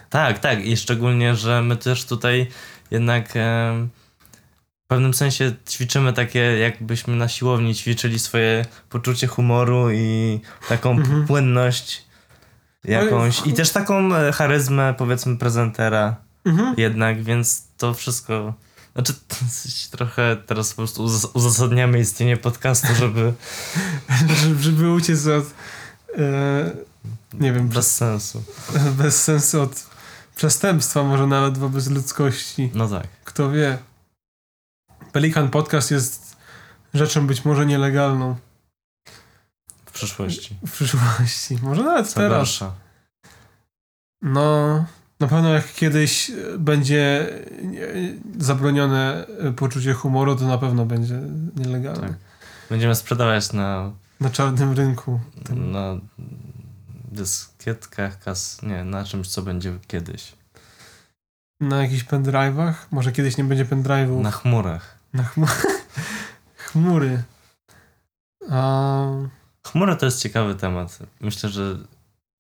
Tak, tak. I szczególnie, że my też tutaj jednak em, w pewnym sensie ćwiczymy takie, jakbyśmy na siłowni ćwiczyli swoje poczucie humoru i taką Mhm. płynność jakąś. I też taką e, charyzmę, powiedzmy, prezentera Mhm. jednak, więc to wszystko. Znaczy, trochę teraz po prostu uzas- uzasadniamy istnienie podcastu, żeby Żeby- uciec od... E, nie wiem, bez sensu. bez sensu od przestępstwa, może nawet wobec ludzkości. No tak. Kto wie. Pelikan Podcast jest rzeczą być może nielegalną W przyszłości. w przyszłości. Może nawet Co teraz. gorsza. No, na pewno jak kiedyś będzie zabronione poczucie humoru, to na pewno będzie nielegalne. Tak. Będziemy sprzedawać na, Na czarnym rynku. Tym. na dyskietkach, kas... nie, na czymś, co będzie kiedyś. Na jakichś pendrive'ach? Może kiedyś nie będzie pendrive'ów. Na chmurach. Na chmu- chmury. A, Chmura to jest ciekawy temat. Myślę, że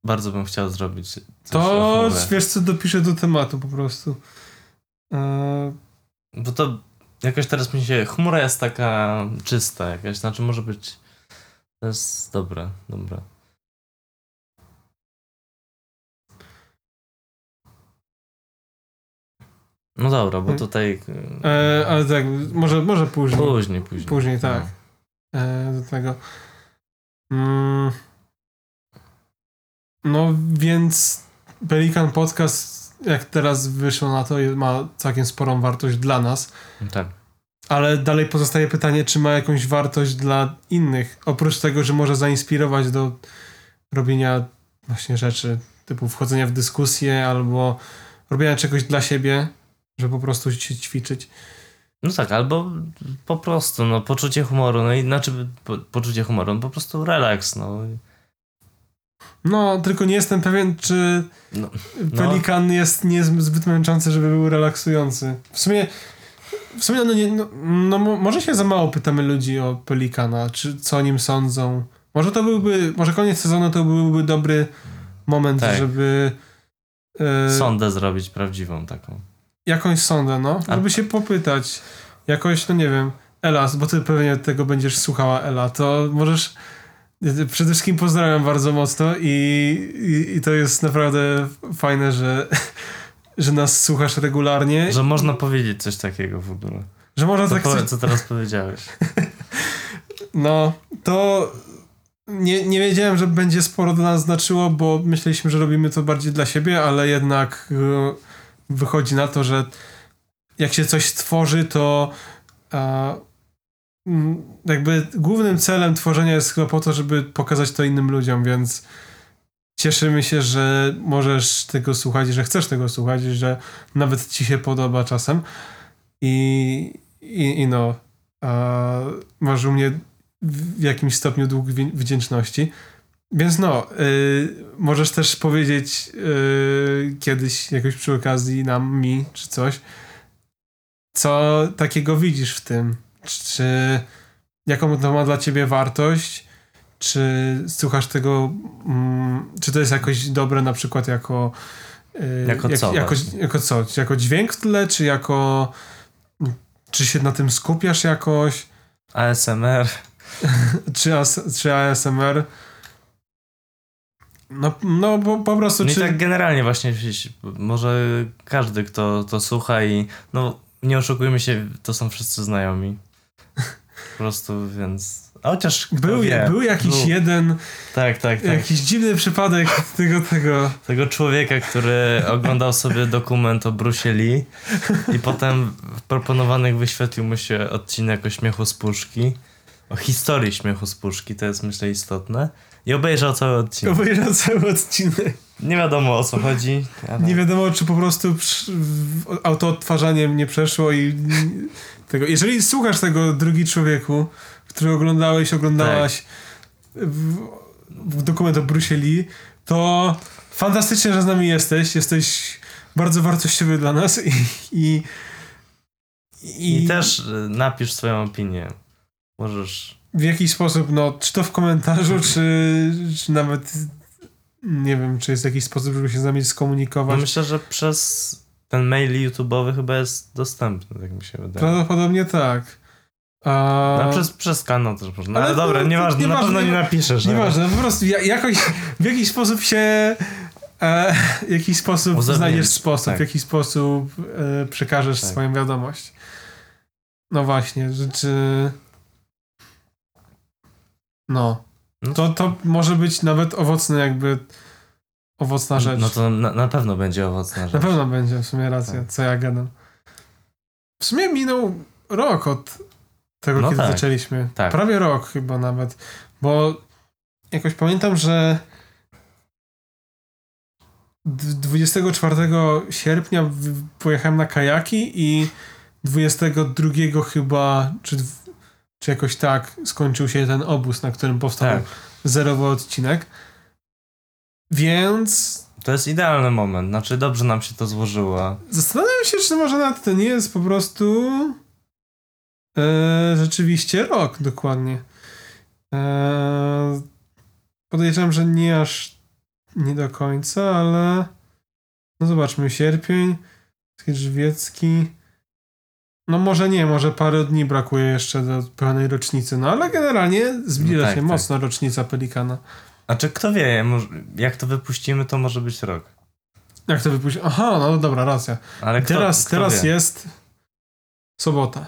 bardzo bym chciał zrobić coś to wiesz co, dopiszę do tematu po prostu. E, Bo to jakoś teraz mi się... Chmura jest taka czysta jakaś, znaczy może być... To jest dobre, dobre. No dobra, bo Hmm. tutaj... e, ale tak, może, może później. Później, później. Później, tak. No. e, do tego. Mm. No więc Pelikan Podcast, jak teraz wyszło na to, ma całkiem sporą wartość dla nas, Tak. ale dalej pozostaje pytanie, czy ma jakąś wartość dla innych, oprócz tego, że może zainspirować do robienia właśnie rzeczy typu wchodzenia w dyskusję albo robienia czegoś dla siebie, żeby po prostu się ćwiczyć. No tak, albo po prostu, no, poczucie humoru, no i znaczy po, poczucie humoru, no po prostu relaks, no. No, tylko nie jestem pewien, czy No, Pelikan jest niezbyt męczący, żeby był relaksujący. W sumie, w sumie no, nie, no, no mo- może się za mało pytamy ludzi o Pelikana, czy co o nim sądzą. Może to byłby, może koniec sezonu to byłby dobry moment, Tak. żeby e, Sondę zrobić prawdziwą taką. Jakąś sondę, no, żeby się popytać. Jakoś, no nie wiem, Ela, bo ty pewnie tego będziesz słuchała, Ela, to możesz Przede wszystkim pozdrawiam bardzo mocno i, i, i to jest naprawdę fajne, że, że nas słuchasz regularnie. Że można powiedzieć coś takiego w ogóle. Że można Co, tak powie, coś, co teraz powiedziałeś? No, to nie, nie wiedziałem, że będzie sporo do nas znaczyło, bo myśleliśmy, że robimy to bardziej dla siebie, ale jednak e, wychodzi na to, że jak się coś tworzy, to e, jakby głównym celem tworzenia jest chyba po to, żeby pokazać to innym ludziom, więc cieszymy się, że możesz tego słuchać, że chcesz tego słuchać, że nawet ci się podoba czasem i, i, i no a, masz u mnie w jakimś stopniu dług wdzięczności. Więc no, y, możesz też powiedzieć y, kiedyś jakoś przy okazji nam, mi, czy coś, co takiego widzisz w tym? Czy jaką to ma dla ciebie wartość? Czy słuchasz tego, mm, czy to jest jakoś dobre na przykład jako y, Jako co jako, jako co? Czy jako dźwięk w tle, czy jako czy się na tym skupiasz jakoś? ASMR. Czy, AS, czy ASMR? No, no po, po prostu No czy... tak generalnie właśnie może każdy, kto to słucha i no nie oszukujmy się, to są wszyscy znajomi. Po prostu, więc... A chociaż Był, wie, był jakiś był- jeden, Tak, tak, tak. jakiś dziwny przypadek tego, tego. Tego człowieka, który oglądał sobie dokument o Bruce Lee i potem w proponowanych wyświetlił mu się odcinek o śmiechu z puszki. O historii śmiechu z puszki, to jest myślę istotne. I obejrzał cały odcinek. Obejrzał cały odcinek. Nie wiadomo o co chodzi. Ale... Nie wiadomo, czy po prostu autoodtwarzaniem nie przeszło i tego. Jeżeli słuchasz tego, drugi człowieku, który oglądałeś, oglądałaś w, w dokument o Bruce Lee, to fantastycznie, że z nami jesteś. Jesteś bardzo wartościowy dla nas i, i, I też y, napisz swoją opinię. Możesz. W jakiś sposób, no, czy to w komentarzu, czy, czy nawet nie wiem, czy jest jakiś sposób, żeby się z nami No skomunikować. myślę, że przez ten mail YouTube'owy chyba jest dostępny, tak mi się wydaje. Prawdopodobnie tak. A... No, przez, przez kanał też można. Ale Ale, dobra, to nieważne, na nieważne, pewno nie nie- napiszesz. Nieważne, po prostu ja, jakoś w jakiś sposób się e, w jakiś sposób znajdziesz sposób, tak. w jakiś sposób e, przekażesz Tak. swoją wiadomość. No właśnie, że czy... No. No. To, to może być nawet owocne jakby owocna rzecz. No to na, na pewno będzie owocna rzecz. Na pewno będzie, w sumie racja, Tak. co ja gadam. W sumie minął rok od tego, No kiedy tak. zaczęliśmy. Tak. Prawie rok chyba nawet, bo jakoś pamiętam, że d- 24 sierpnia pojechałem na kajaki i 22 chyba, czy, czy jakoś tak skończył się ten obóz, na którym powstał Tak. zerowy odcinek. Więc To jest idealny moment. Znaczy, dobrze nam się to złożyło. Zastanawiam się, czy może nawet to nie jest po prostu e, rzeczywiście rok dokładnie. E, podejrzewam, że nie aż nie do końca, ale no zobaczmy, sierpień, Żywiecki. No może nie, może parę dni brakuje jeszcze do pełnej rocznicy, no ale generalnie zbliża No tak, się tak. mocno rocznica Pelikana. Znaczy, kto wie, jak to wypuścimy, to może być rok. Jak to wypuścić? Aha, no dobra, racja. Ale kto, teraz kto teraz wie? jest sobota.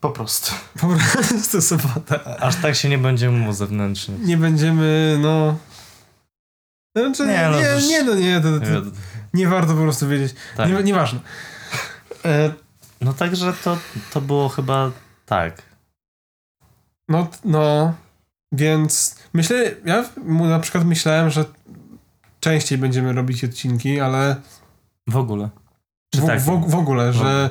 Po prostu. Po prostu sobota. Aż tak się nie będzie mówił zewnętrznie. Nie będziemy, no... Znaczy, nie, Nie, no nie, no nie, to, to nie warto po prostu wiedzieć. Tak. Nie, nieważne. E, No także to, to było chyba tak. no, no, więc myślę, ja na przykład myślałem, że częściej będziemy robić odcinki, ale W ogóle. Czy w, tak? w, w ogóle, że,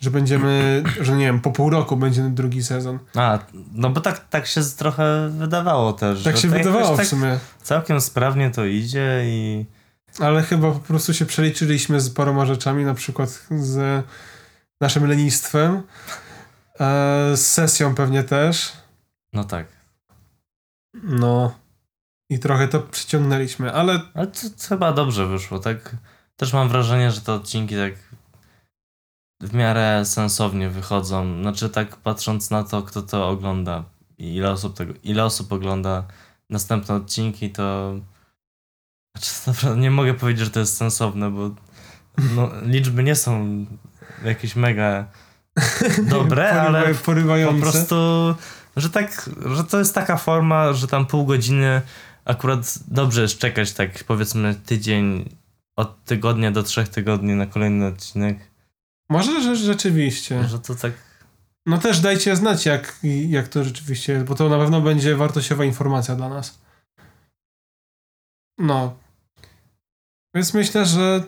że będziemy, że nie wiem, po pół roku będzie drugi sezon. A, no bo tak, tak się trochę wydawało też. Tak się wydawało jakoś w tak sumie. Całkiem sprawnie to idzie i... Ale chyba po prostu się przeliczyliśmy z paroma rzeczami, na przykład z naszym lenistwem, e, z sesją pewnie też. No tak. No. I trochę to przyciągnęliśmy, ale Ale to, to chyba dobrze wyszło, tak? Też mam wrażenie, że te odcinki tak w miarę sensownie wychodzą. Znaczy tak patrząc na to, kto to ogląda i ile osób, tego, ile osób ogląda następne odcinki, to znaczy, nie mogę powiedzieć, że to jest sensowne, bo no, liczby nie są jakieś mega dobre, porywa- ale po prostu, że tak, że to jest taka forma, że tam pół godziny akurat dobrze jest czekać tak powiedzmy tydzień od tygodnia do trzech tygodni na kolejny odcinek, Może że rzeczywiście. że to tak No też dajcie znać, jak, jak to rzeczywiście jest, bo to na pewno będzie wartościowa informacja dla nas. No. Więc myślę, że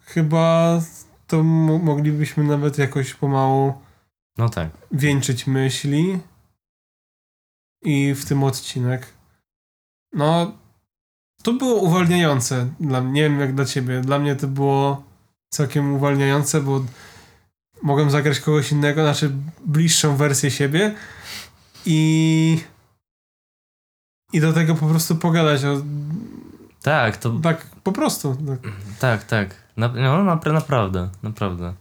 chyba to moglibyśmy nawet jakoś pomału no tak. wieńczyć myśli i w tym odcinek. No, to było uwalniające dla mnie. Nie wiem jak dla ciebie. Dla mnie to było całkiem uwalniające, bo mogłem zagrać kogoś innego, znaczy bliższą wersję siebie i i do tego po prostu pogadać o, Tak, to tak po prostu. Tak. tak, tak. Na, no, napra- naprawdę, naprawdę.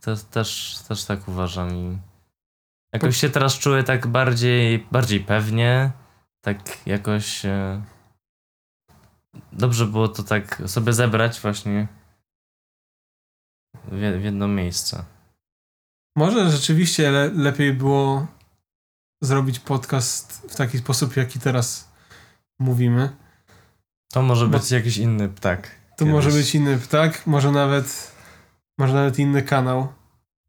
To, też, też tak uważam i jakoś się teraz czuję tak bardziej, bardziej pewnie, tak jakoś e, dobrze było to tak sobie zebrać właśnie w, w jedno miejsce. Może rzeczywiście le, lepiej było zrobić podcast w taki sposób, jaki teraz mówimy. To może Bo- być jakiś inny ptak. To kiedyś. może być inny ptak, może nawet może nawet inny kanał.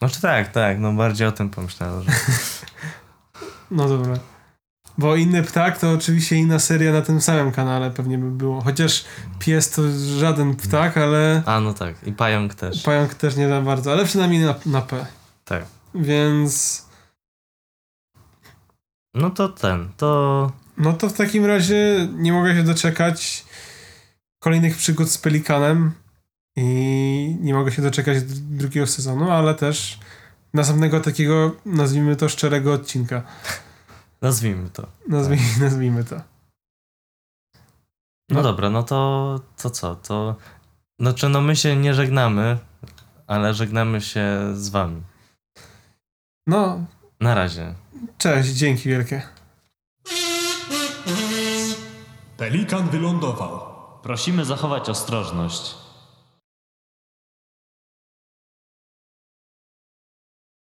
Znaczy tak, tak, no bardziej o tym pomyślałem, że No dobra. Bo inny ptak to oczywiście inna seria na tym samym kanale pewnie by było. Chociaż pies to żaden ptak, ale A, no tak, i pająk też. pająk też nie za bardzo, ale przynajmniej na, na P. Tak. Więc No to ten, to no to w takim razie nie mogę się doczekać kolejnych przygód z Pelikanem i nie mogę się doczekać dr- drugiego sezonu, ale też następnego takiego, nazwijmy to szczerego odcinka. Nazwijmy to. Nazwij, Nazwijmy to. No, No. dobra, no to, to co? To znaczy, no my się nie żegnamy, ale żegnamy się z wami. No, Na razie. cześć, dzięki wielkie. Pelikan wylądował. Prosimy zachować ostrożność.